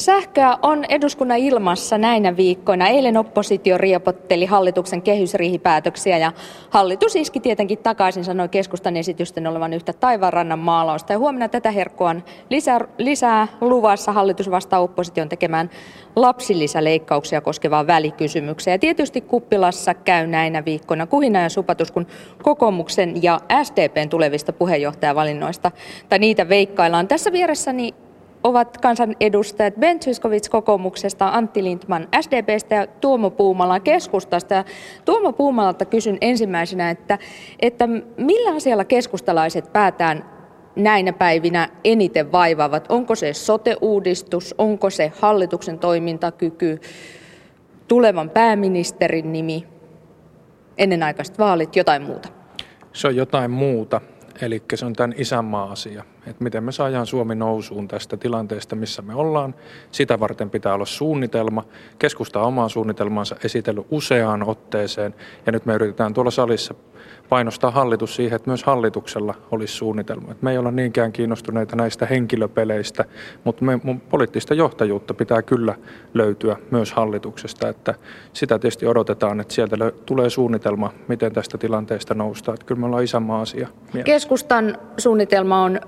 Sähköä on eduskunnan ilmassa näinä viikkoina. Eilen oppositio riepotteli hallituksen kehysriihipäätöksiä ja hallitus iski tietenkin takaisin, sanoi keskustan esitysten olevan yhtä taivaanrannan maalausta. Ja huomenna tätä herkkoa on lisää, lisää luvassa. Hallitus vastaa opposition tekemään lapsilisäleikkauksia koskevaan välikysymykseen. Ja tietysti kuppilassa käy näinä viikkoina kuhina ja supatus, kun kokoomuksen ja SDPn tulevista puheenjohtajavalinnoista tai niitä veikkaillaan. Tässä vieressäni ovat kansanedustajat Ben Zyskowicz kokoomuksesta, Antti Lindman SDPstä ja Tuomo Puumala keskustasta. Ja Tuomo Puumalalta kysyn ensimmäisenä, että, että millä asialla keskustalaiset päätään näinä päivinä eniten vaivaavat? Onko se sote-uudistus, onko se hallituksen toimintakyky, tulevan pääministerin nimi, ennenaikaiset vaalit, jotain muuta? Se on jotain muuta, eli se on tämän isänmaa-asia että miten me saadaan Suomi nousuun tästä tilanteesta, missä me ollaan. Sitä varten pitää olla suunnitelma. Keskusta on omaa suunnitelmansa esitellyt useaan otteeseen ja nyt me yritetään tuolla salissa painostaa hallitus siihen, että myös hallituksella olisi suunnitelma. Että me ei olla niinkään kiinnostuneita näistä henkilöpeleistä, mutta me, mun poliittista johtajuutta pitää kyllä löytyä myös hallituksesta. Että sitä tietysti odotetaan, että sieltä tulee suunnitelma, miten tästä tilanteesta noustaan. Että kyllä me ollaan isänmaa asia. Keskustan suunnitelma on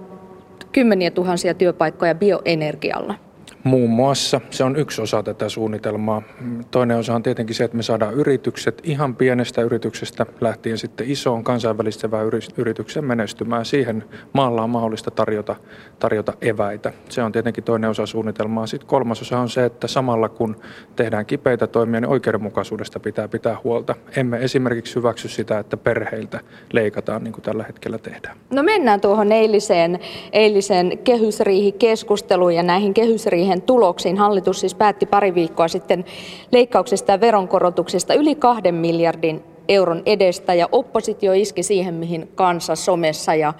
kymmeniä tuhansia työpaikkoja bioenergialla. Muun muassa se on yksi osa tätä suunnitelmaa. Toinen osa on tietenkin se, että me saadaan yritykset ihan pienestä yrityksestä lähtien sitten isoon kansainvälistävään yritykseen menestymään. Siihen maalla on mahdollista tarjota, tarjota eväitä. Se on tietenkin toinen osa suunnitelmaa. Sitten kolmas osa on se, että samalla kun tehdään kipeitä toimia, niin oikeudenmukaisuudesta pitää pitää huolta. Emme esimerkiksi hyväksy sitä, että perheiltä leikataan niin kuin tällä hetkellä tehdään. No mennään tuohon eiliseen, eiliseen kehysriihikeskusteluun ja näihin kehysriihin kehysriihen tuloksiin. Hallitus siis päätti pari viikkoa sitten leikkauksista ja veronkorotuksista yli kahden miljardin euron edestä ja oppositio iski siihen, mihin kansa somessa ja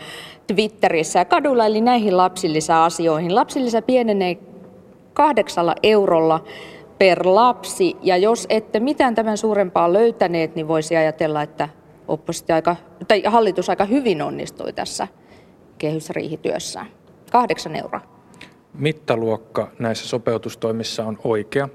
Twitterissä ja kadulla, eli näihin lapsilisäasioihin. Lapsilisä pienenee kahdeksalla eurolla per lapsi, ja jos ette mitään tämän suurempaa löytäneet, niin voisi ajatella, että oppositio aika, tai hallitus aika hyvin onnistui tässä kehysriihityössään. Kahdeksan euroa mittaluokka näissä sopeutustoimissa on oikea,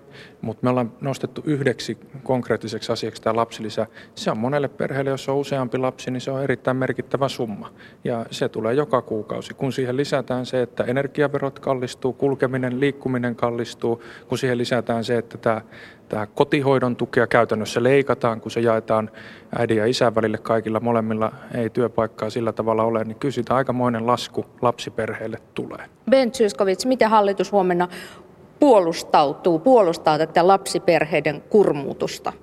mutta me ollaan nostettu yhdeksi konkreettiseksi asiaksi tämä lapsilisä. Se on monelle perheelle, jos on useampi lapsi, niin se on erittäin merkittävä summa. Ja se tulee joka kuukausi. Kun siihen lisätään se, että energiaverot kallistuu, kulkeminen, liikkuminen kallistuu, kun siihen lisätään se, että tämä tämä kotihoidon tukea käytännössä leikataan, kun se jaetaan äidin ja isän välille kaikilla molemmilla ei työpaikkaa sillä tavalla ole, niin kyllä siitä aikamoinen lasku lapsiperheille tulee. Ben Zyskowicz, miten hallitus huomenna puolustautuu, puolustaa tätä lapsiperheiden kurmuutusta?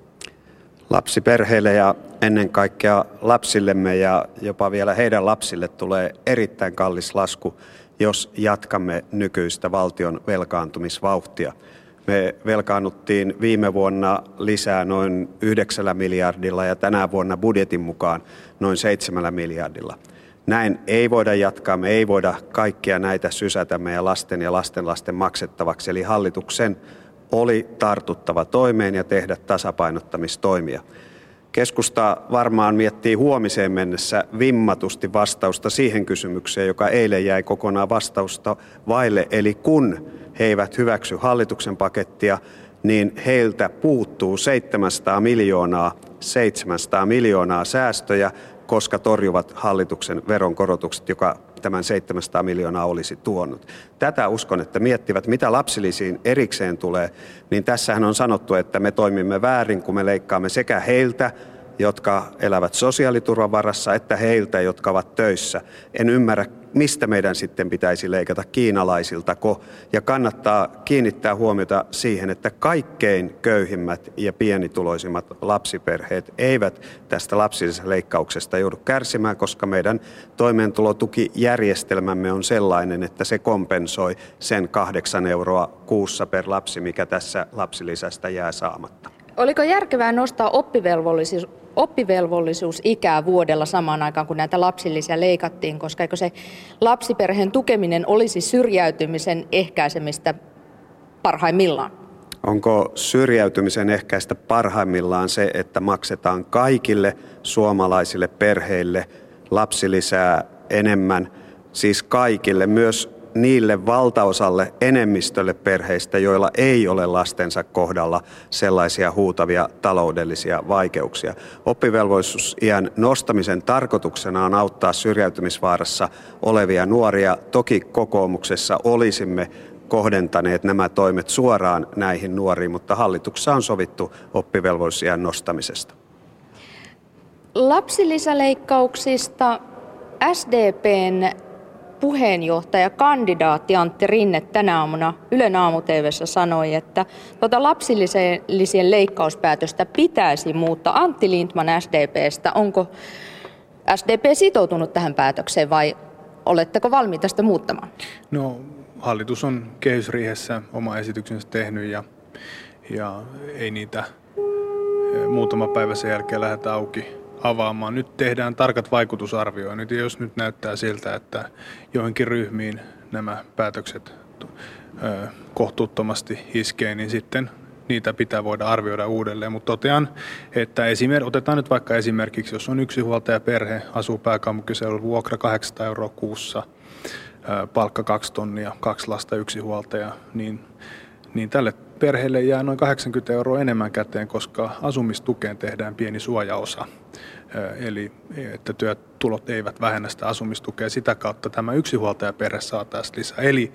Lapsiperheille ja ennen kaikkea lapsillemme ja jopa vielä heidän lapsille tulee erittäin kallis lasku, jos jatkamme nykyistä valtion velkaantumisvauhtia. Me velkaannuttiin viime vuonna lisää noin 9 miljardilla ja tänä vuonna budjetin mukaan noin 7 miljardilla. Näin ei voida jatkaa, me ei voida kaikkia näitä sysätä meidän lasten ja lastenlasten maksettavaksi. Eli hallituksen oli tartuttava toimeen ja tehdä tasapainottamistoimia. Keskusta varmaan miettii huomiseen mennessä vimmatusti vastausta siihen kysymykseen, joka eilen jäi kokonaan vastausta vaille. Eli kun he eivät hyväksy hallituksen pakettia, niin heiltä puuttuu 700 miljoonaa, 700 miljoonaa säästöjä, koska torjuvat hallituksen veronkorotukset, joka tämän 700 miljoonaa olisi tuonut. Tätä uskon, että miettivät, mitä lapsilisiin erikseen tulee, niin tässähän on sanottu, että me toimimme väärin, kun me leikkaamme sekä heiltä, jotka elävät sosiaaliturvan varassa, että heiltä, jotka ovat töissä. En ymmärrä, mistä meidän sitten pitäisi leikata kiinalaisiltako. Ja kannattaa kiinnittää huomiota siihen, että kaikkein köyhimmät ja pienituloisimmat lapsiperheet eivät tästä lapsileikkauksesta joudu kärsimään, koska meidän toimeentulotukijärjestelmämme on sellainen, että se kompensoi sen kahdeksan euroa kuussa per lapsi, mikä tässä lapsilisästä jää saamatta. Oliko järkevää nostaa oppivelvollisuus, oppivelvollisuusikää vuodella samaan aikaan, kun näitä lapsillisia leikattiin, koska eikö se lapsiperheen tukeminen olisi syrjäytymisen ehkäisemistä parhaimmillaan? Onko syrjäytymisen ehkäistä parhaimmillaan se, että maksetaan kaikille suomalaisille perheille lapsilisää enemmän, siis kaikille, myös niille valtaosalle enemmistölle perheistä, joilla ei ole lastensa kohdalla sellaisia huutavia taloudellisia vaikeuksia. Oppivelvollisuusiän nostamisen tarkoituksena on auttaa syrjäytymisvaarassa olevia nuoria. Toki kokoomuksessa olisimme kohdentaneet nämä toimet suoraan näihin nuoriin, mutta hallituksessa on sovittu oppivelvollisuusiän nostamisesta. Lapsilisäleikkauksista SDPn puheenjohtaja, kandidaatti Antti Rinne tänä aamuna Ylen aamu sanoi, että tuota lapsillisien leikkauspäätöstä pitäisi muuttaa. Antti Lindman SDPstä, onko SDP sitoutunut tähän päätökseen vai oletteko valmiita sitä muuttamaan? No hallitus on kehysriihessä oma esityksensä tehnyt ja, ja ei niitä eh, muutama päivä sen jälkeen lähdetä auki avaamaan. Nyt tehdään tarkat vaikutusarvioinnit ja jos nyt näyttää siltä, että joihinkin ryhmiin nämä päätökset eh, kohtuuttomasti iskee, niin sitten niitä pitää voida arvioida uudelleen. Mutta totean, että esimer- otetaan nyt vaikka esimerkiksi, jos on yksi huoltaja perhe, asuu pääkaupunkiseudulla, vuokra 800 euroa kuussa – palkka kaksi tonnia, kaksi lasta, yksi huoltaja, niin, niin tälle perheelle jää noin 80 euroa enemmän käteen, koska asumistukeen tehdään pieni suojaosa. Eli että työtulot eivät vähennä sitä asumistukea. Sitä kautta tämä perhe saa tästä lisää. Eli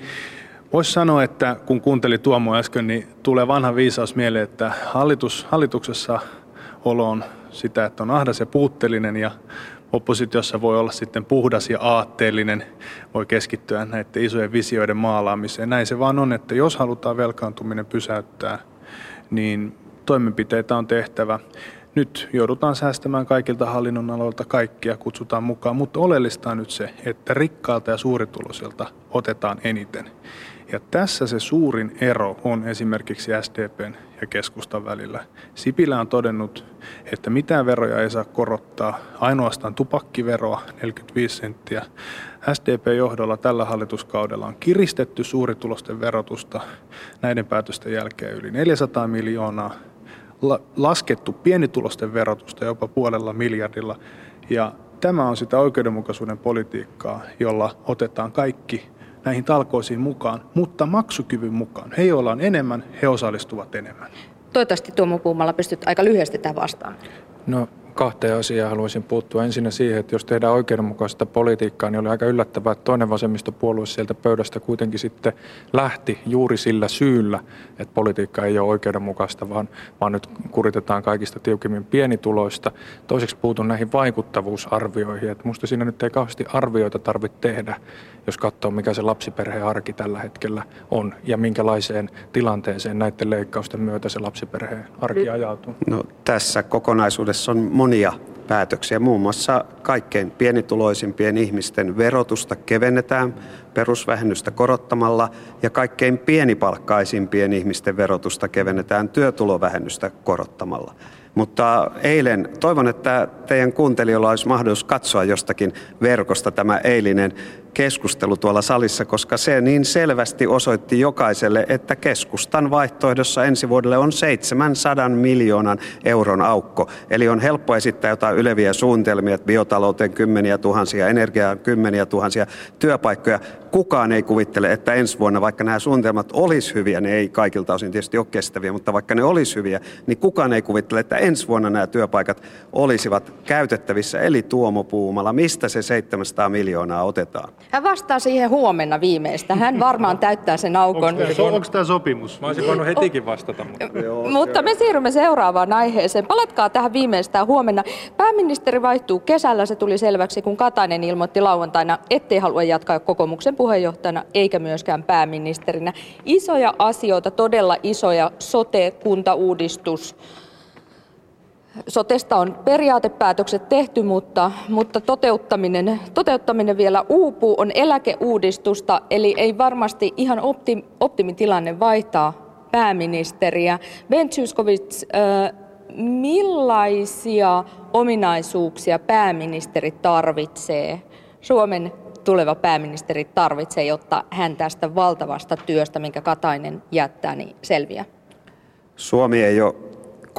Voisi sanoa, että kun kuunteli Tuomo äsken, niin tulee vanha viisaus mieleen, että hallitus, hallituksessa olo on sitä, että on ahdas ja puutteellinen ja oppositiossa voi olla sitten puhdas ja aatteellinen, voi keskittyä näiden isojen visioiden maalaamiseen. Näin se vaan on, että jos halutaan velkaantuminen pysäyttää, niin toimenpiteitä on tehtävä. Nyt joudutaan säästämään kaikilta hallinnonaloilta kaikkia, kutsutaan mukaan, mutta oleellista on nyt se, että rikkaalta ja suurituloisilta otetaan eniten. Ja tässä se suurin ero on esimerkiksi SDPn ja keskustan välillä. Sipilä on todennut, että mitään veroja ei saa korottaa, ainoastaan tupakkiveroa 45 senttiä. SDP-johdolla tällä hallituskaudella on kiristetty suuritulosten verotusta näiden päätösten jälkeen yli 400 miljoonaa, laskettu pienitulosten verotusta jopa puolella miljardilla. Ja tämä on sitä oikeudenmukaisuuden politiikkaa, jolla otetaan kaikki näihin talkoisiin mukaan, mutta maksukyvyn mukaan. He, joilla on enemmän, he osallistuvat enemmän. Toivottavasti Tuomo Puumalla pystyt aika lyhyesti tähän vastaan. No kahteen asiaan haluaisin puuttua. Ensinnä siihen, että jos tehdään oikeudenmukaista politiikkaa, niin oli aika yllättävää, että toinen vasemmistopuolue sieltä pöydästä kuitenkin sitten lähti juuri sillä syyllä, että politiikka ei ole oikeudenmukaista, vaan, vaan nyt kuritetaan kaikista tiukimmin pienituloista. Toiseksi puutun näihin vaikuttavuusarvioihin, että musta siinä nyt ei kauheasti arvioita tarvitse tehdä, jos katsoo mikä se lapsiperheen arki tällä hetkellä on ja minkälaiseen tilanteeseen näiden leikkausten myötä se lapsiperheen arki ajautuu. No, tässä kokonaisuudessa on monia päätöksiä. Muun muassa kaikkein pienituloisimpien ihmisten verotusta kevennetään perusvähennystä korottamalla ja kaikkein pienipalkkaisimpien ihmisten verotusta kevennetään työtulovähennystä korottamalla. Mutta eilen, toivon, että teidän kuuntelijoilla olisi mahdollisuus katsoa jostakin verkosta tämä eilinen keskustelu tuolla salissa, koska se niin selvästi osoitti jokaiselle, että keskustan vaihtoehdossa ensi vuodelle on 700 miljoonan euron aukko. Eli on helppo esittää jotain yleviä suunnitelmia, että biotalouteen kymmeniä tuhansia, energiaan kymmeniä tuhansia työpaikkoja. Kukaan ei kuvittele, että ensi vuonna, vaikka nämä suunnitelmat olisi hyviä, ne ei kaikilta osin tietysti ole kestäviä, mutta vaikka ne olisi hyviä, niin kukaan ei kuvittele, että ensi vuonna nämä työpaikat olisivat käytettävissä. Eli Tuomo Puumala, mistä se 700 miljoonaa otetaan? Hän vastaa siihen huomenna viimeistä. Hän varmaan täyttää sen aukon. Onko tämä sopimus? Mä olisin voinut hetikin vastata. Mutta, mutta me siirrymme seuraavaan aiheeseen. Palatkaa tähän viimeistään huomenna. Pääministeri vaihtuu kesällä. Se tuli selväksi, kun Katainen ilmoitti lauantaina, ettei halua jatkaa kokoomuksen puheenjohtajana eikä myöskään pääministerinä. Isoja asioita, todella isoja sote, kuntauudistus, Sotesta on periaatepäätökset tehty, mutta, mutta toteuttaminen, toteuttaminen vielä uupuu. On eläkeuudistusta, eli ei varmasti ihan optim, optimitilanne vaihtaa pääministeriä. Ben Zyskowicz, millaisia ominaisuuksia pääministeri tarvitsee, Suomen tuleva pääministeri tarvitsee, jotta hän tästä valtavasta työstä, minkä Katainen jättää, niin selviää? Suomi ei ole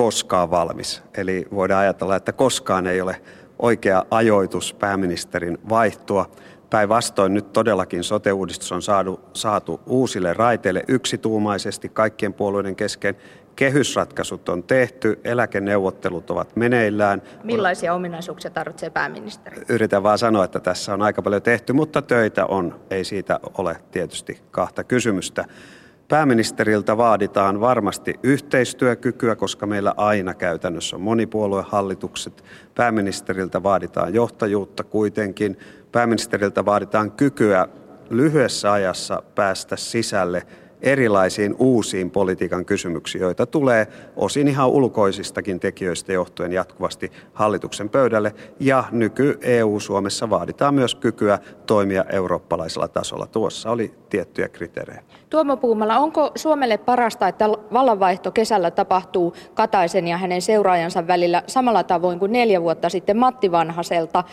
koskaan valmis. Eli voidaan ajatella, että koskaan ei ole oikea ajoitus pääministerin vaihtoa. Päinvastoin nyt todellakin sote-uudistus on saatu, saatu uusille raiteille yksituumaisesti kaikkien puolueiden kesken. Kehysratkaisut on tehty, eläkeneuvottelut ovat meneillään. Millaisia ominaisuuksia tarvitsee pääministeri? Yritän vaan sanoa, että tässä on aika paljon tehty, mutta töitä on. Ei siitä ole tietysti kahta kysymystä. Pääministeriltä vaaditaan varmasti yhteistyökykyä, koska meillä aina käytännössä on monipuoluehallitukset. Pääministeriltä vaaditaan johtajuutta kuitenkin. Pääministeriltä vaaditaan kykyä lyhyessä ajassa päästä sisälle erilaisiin uusiin politiikan kysymyksiin, joita tulee osin ihan ulkoisistakin tekijöistä johtuen jatkuvasti hallituksen pöydälle. Ja nyky-EU-Suomessa vaaditaan myös kykyä toimia eurooppalaisella tasolla. Tuossa oli tiettyjä kriteerejä. Tuomo Puumala, onko Suomelle parasta, että vallanvaihto kesällä tapahtuu Kataisen ja hänen seuraajansa välillä samalla tavoin kuin neljä vuotta sitten Matti Vanhaselta?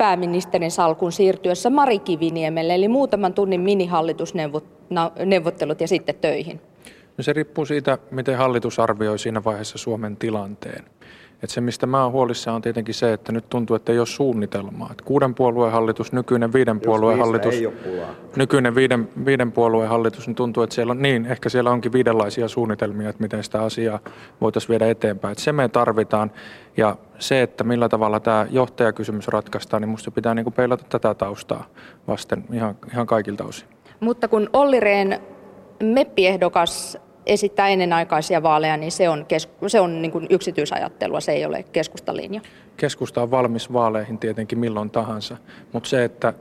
Pääministerin salkun siirtyessä Mari Kiviniemelle, eli muutaman tunnin minihallitusneuvottelut ja sitten töihin? No se riippuu siitä, miten hallitus arvioi siinä vaiheessa Suomen tilanteen. Et se, mistä mä oon huolissaan, on tietenkin se, että nyt tuntuu, että ei ole suunnitelmaa. Et kuuden puolueen hallitus, nykyinen viiden puolueen hallitus, nykyinen viiden, viiden puolueen hallitus, niin tuntuu, että siellä on niin, ehkä siellä onkin viidenlaisia suunnitelmia, että miten sitä asiaa voitaisiin viedä eteenpäin. Et se me tarvitaan. Ja se, että millä tavalla tämä johtajakysymys ratkaistaan, niin minusta pitää niin peilata tätä taustaa vasten ihan, ihan kaikilta osin. Mutta kun Olli Rehn meppiehdokas esittää ennenaikaisia vaaleja, niin se on, kes- se on niin kuin yksityisajattelua, se ei ole keskustan linja. Keskusta on valmis vaaleihin tietenkin milloin tahansa, mutta se, että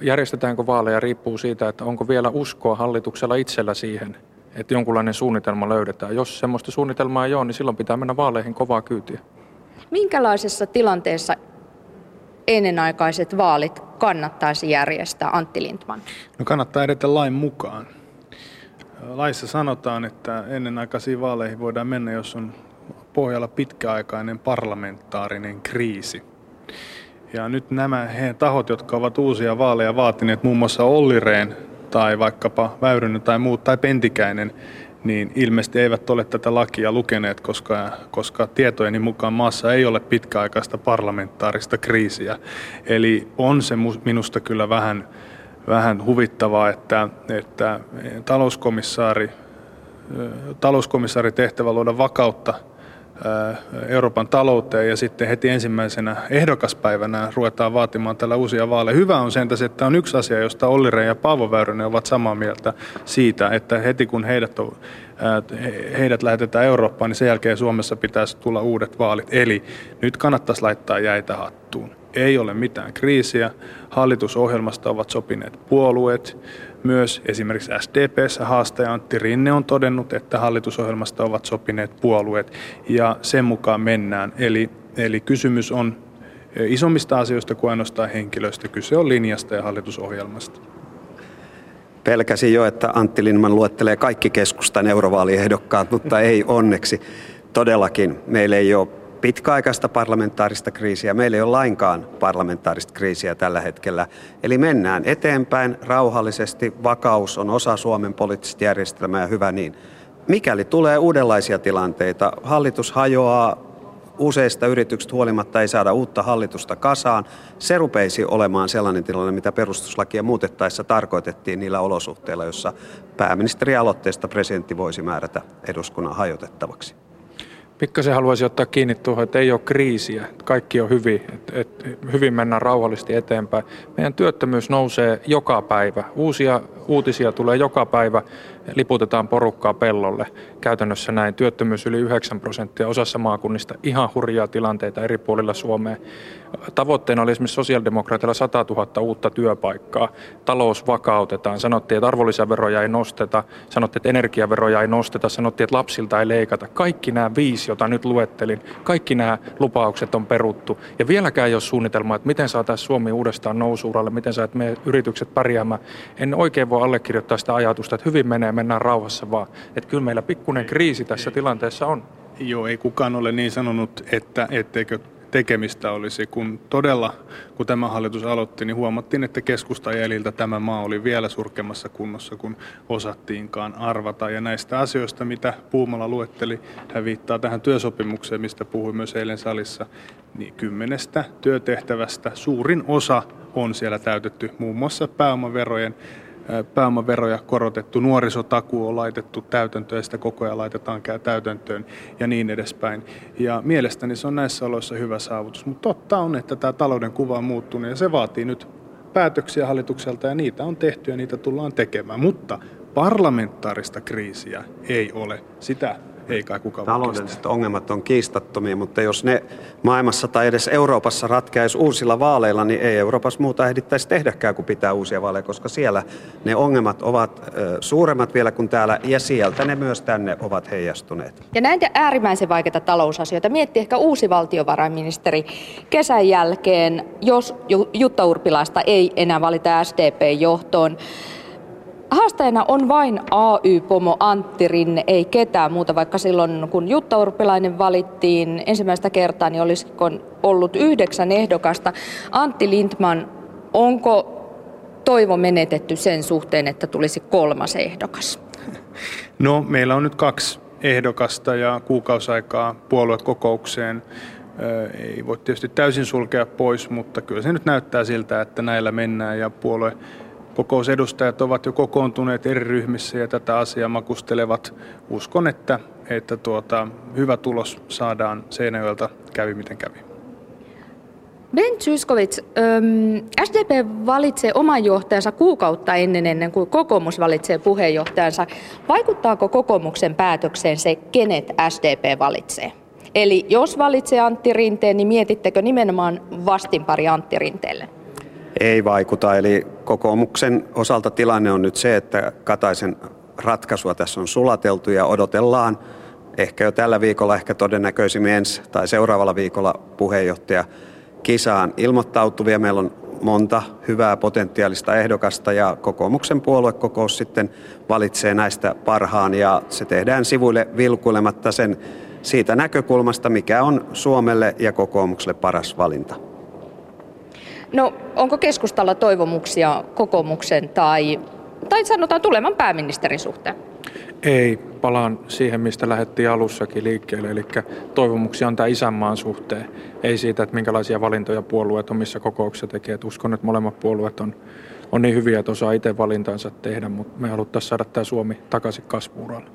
järjestetäänkö vaaleja riippuu siitä, että onko vielä uskoa hallituksella itsellä siihen, että jonkunlainen suunnitelma löydetään. Jos semmoista suunnitelmaa ei ole, niin silloin pitää mennä vaaleihin kovaa kyytiä. Minkälaisessa tilanteessa ennenaikaiset vaalit kannattaisi järjestää, Antti Lindman? No kannattaa edetä lain mukaan. Laissa sanotaan, että ennenaikaisiin vaaleihin voidaan mennä, jos on pohjalla pitkäaikainen parlamentaarinen kriisi. Ja nyt nämä he, tahot, jotka ovat uusia vaaleja vaatineet, muun muassa Olli Rehn tai vaikkapa Väyrynen tai muut tai Pentikäinen, niin ilmeisesti eivät ole tätä lakia lukeneet, koska, koska tietojeni mukaan maassa ei ole pitkäaikaista parlamentaarista kriisiä. Eli on se minusta kyllä vähän vähän huvittavaa, että, että talouskomissaari, talouskomissaari tehtävä luoda vakautta Euroopan talouteen ja sitten heti ensimmäisenä ehdokaspäivänä ruvetaan vaatimaan tällä uusia vaaleja. Hyvä on sen, että on yksi asia, josta Olli Rehn ja Paavo Väyrynen ovat samaa mieltä siitä, että heti kun heidät, on, heidät lähetetään Eurooppaan, niin sen jälkeen Suomessa pitäisi tulla uudet vaalit. Eli nyt kannattaisi laittaa jäitä hattuun ei ole mitään kriisiä. Hallitusohjelmasta ovat sopineet puolueet. Myös esimerkiksi SDPssä haastaja Antti Rinne on todennut, että hallitusohjelmasta ovat sopineet puolueet ja sen mukaan mennään. Eli, eli kysymys on e, isommista asioista kuin ainoastaan henkilöistä. Kyse on linjasta ja hallitusohjelmasta. Pelkäsin jo, että Antti Lindman luettelee kaikki keskustan eurovaaliehdokkaat, mutta ei onneksi. Todellakin meillä ei ole pitkäaikaista parlamentaarista kriisiä. Meillä ei ole lainkaan parlamentaarista kriisiä tällä hetkellä. Eli mennään eteenpäin rauhallisesti. Vakaus on osa Suomen poliittista järjestelmää ja hyvä niin. Mikäli tulee uudenlaisia tilanteita, hallitus hajoaa, useista yrityksistä huolimatta ei saada uutta hallitusta kasaan. Se rupeisi olemaan sellainen tilanne, mitä perustuslakia muutettaessa tarkoitettiin niillä olosuhteilla, jossa pääministeri aloitteesta presidentti voisi määrätä eduskunnan hajotettavaksi. Pikkasen haluaisin ottaa kiinni tuohon, että ei ole kriisiä, kaikki on hyvin, että, että hyvin mennään rauhallisesti eteenpäin. Meidän työttömyys nousee joka päivä. Uusia uutisia tulee joka päivä, liputetaan porukkaa pellolle. Käytännössä näin työttömyys yli 9 prosenttia osassa maakunnista, ihan hurjaa tilanteita eri puolilla Suomea. Tavoitteena oli esimerkiksi sosiaalidemokraatilla 100 000 uutta työpaikkaa. Talous vakautetaan. Sanottiin, että arvonlisäveroja ei nosteta. Sanottiin, että energiaveroja ei nosteta. Sanottiin, että lapsilta ei leikata. Kaikki nämä viisi, joita nyt luettelin, kaikki nämä lupaukset on peruttu. Ja vieläkään ei ole suunnitelmaa, että miten saataisiin Suomi uudestaan nousuuralle, miten saat me yritykset pärjäämään. En oikein voi allekirjoittaa sitä ajatusta, että hyvin menee, mennään rauhassa vaan. Että kyllä meillä pikkuinen kriisi tässä tilanteessa on. Joo, ei kukaan ole niin sanonut, että etteikö tekemistä olisi, kun todella, kun tämä hallitus aloitti, niin huomattiin, että keskustajäljiltä tämä maa oli vielä surkemmassa kunnossa, kun osattiinkaan arvata. Ja näistä asioista, mitä Puumala luetteli, hän viittaa tähän työsopimukseen, mistä puhui myös eilen salissa, niin kymmenestä työtehtävästä suurin osa on siellä täytetty muun muassa pääomaverojen pääomaveroja korotettu, nuorisotakuu on laitettu täytäntöön ja sitä koko ajan laitetaan täytäntöön ja niin edespäin. Ja mielestäni se on näissä oloissa hyvä saavutus, mutta totta on, että tämä talouden kuva on muuttunut ja se vaatii nyt päätöksiä hallitukselta ja niitä on tehty ja niitä tullaan tekemään, mutta parlamentaarista kriisiä ei ole. Sitä ei kai kukaan Taloudelliset ongelmat on kiistattomia, mutta jos ne maailmassa tai edes Euroopassa ratkeaisi uusilla vaaleilla, niin ei Euroopassa muuta ehdittäisi tehdäkään kuin pitää uusia vaaleja, koska siellä ne ongelmat ovat suuremmat vielä kuin täällä ja sieltä ne myös tänne ovat heijastuneet. Ja näitä äärimmäisen vaikeita talousasioita mietti ehkä uusi valtiovarainministeri kesän jälkeen, jos Jutta Urpilaista ei enää valita SDP-johtoon. Haastajana on vain AY-pomo Antti Rinne, ei ketään muuta, vaikka silloin kun Jutta Urpilainen valittiin ensimmäistä kertaa, niin olisiko ollut yhdeksän ehdokasta. Antti Lindman, onko toivo menetetty sen suhteen, että tulisi kolmas ehdokas? No, meillä on nyt kaksi ehdokasta ja kuukausaikaa puoluekokoukseen. Ei voi tietysti täysin sulkea pois, mutta kyllä se nyt näyttää siltä, että näillä mennään ja puolue kokousedustajat ovat jo kokoontuneet eri ryhmissä ja tätä asiaa makustelevat. Uskon, että, että tuota, hyvä tulos saadaan Seinäjoelta kävi miten kävi. Ben Zyskowicz, SDP valitsee oman johtajansa kuukautta ennen, ennen kuin kokoomus valitsee puheenjohtajansa. Vaikuttaako kokoomuksen päätökseen se, kenet SDP valitsee? Eli jos valitsee Antti Rinteen, niin mietittekö nimenomaan vastinpari Antti Rinteelle? Ei vaikuta. Eli kokoomuksen osalta tilanne on nyt se, että Kataisen ratkaisua tässä on sulateltu ja odotellaan ehkä jo tällä viikolla, ehkä todennäköisimmin ensi tai seuraavalla viikolla puheenjohtaja kisaan ilmoittautuvia. Meillä on monta hyvää potentiaalista ehdokasta ja kokoomuksen puoluekokous sitten valitsee näistä parhaan ja se tehdään sivuille vilkuilematta sen siitä näkökulmasta, mikä on Suomelle ja kokoomukselle paras valinta. No onko keskustalla toivomuksia kokoomuksen tai, tai sanotaan tulevan pääministerin suhteen? Ei, palaan siihen, mistä lähdettiin alussakin liikkeelle, eli toivomuksia on tämä isänmaan suhteen, ei siitä, että minkälaisia valintoja puolueet omissa kokouksissa tekee. Et uskon, että molemmat puolueet on, on niin hyviä, että osaa itse valintansa tehdä, mutta me haluttaisiin saada tämä Suomi takaisin kasvuuralle.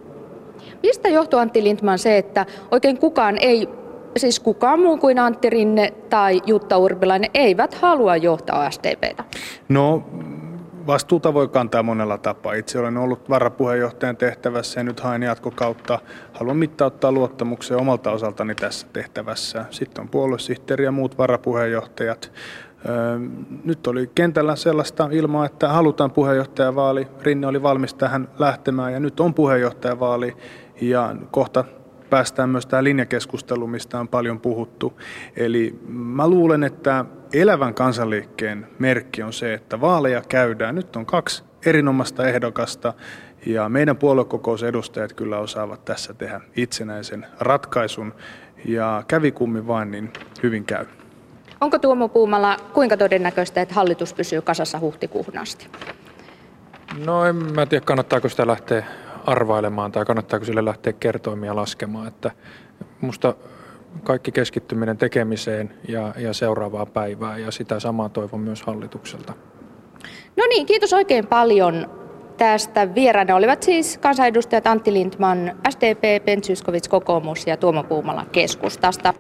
Mistä johtuu Antti Lindman se, että oikein kukaan ei siis kukaan muu kuin Antti Rinne tai Jutta Urpilainen eivät halua johtaa SDPtä? No vastuuta voi kantaa monella tapaa. Itse olen ollut varapuheenjohtajan tehtävässä ja nyt haen jatkokautta. Haluan mittauttaa luottamuksen omalta osaltani tässä tehtävässä. Sitten on puoluesihteeri ja muut varapuheenjohtajat. Nyt oli kentällä sellaista ilmaa, että halutaan puheenjohtajavaali. Rinne oli valmis tähän lähtemään ja nyt on puheenjohtajavaali ja kohta päästään myös tähän linjakeskusteluun, mistä on paljon puhuttu. Eli mä luulen, että elävän kansanliikkeen merkki on se, että vaaleja käydään. Nyt on kaksi erinomaista ehdokasta ja meidän puoluekokousedustajat kyllä osaavat tässä tehdä itsenäisen ratkaisun. Ja kävi kummin vain, niin hyvin käy. Onko Tuomo Puumala kuinka todennäköistä, että hallitus pysyy kasassa huhtikuuhun asti? No en mä tiedä, kannattaako sitä lähteä arvailemaan tai kannattaako sille lähteä kertoimia laskemaan. Että musta kaikki keskittyminen tekemiseen ja, ja seuraavaan päivään ja sitä samaa toivon myös hallitukselta. No niin, kiitos oikein paljon tästä. Vieraana olivat siis kansanedustajat Antti Lindman, SDP, Ben kokoomus ja Tuomo Puumala keskustasta.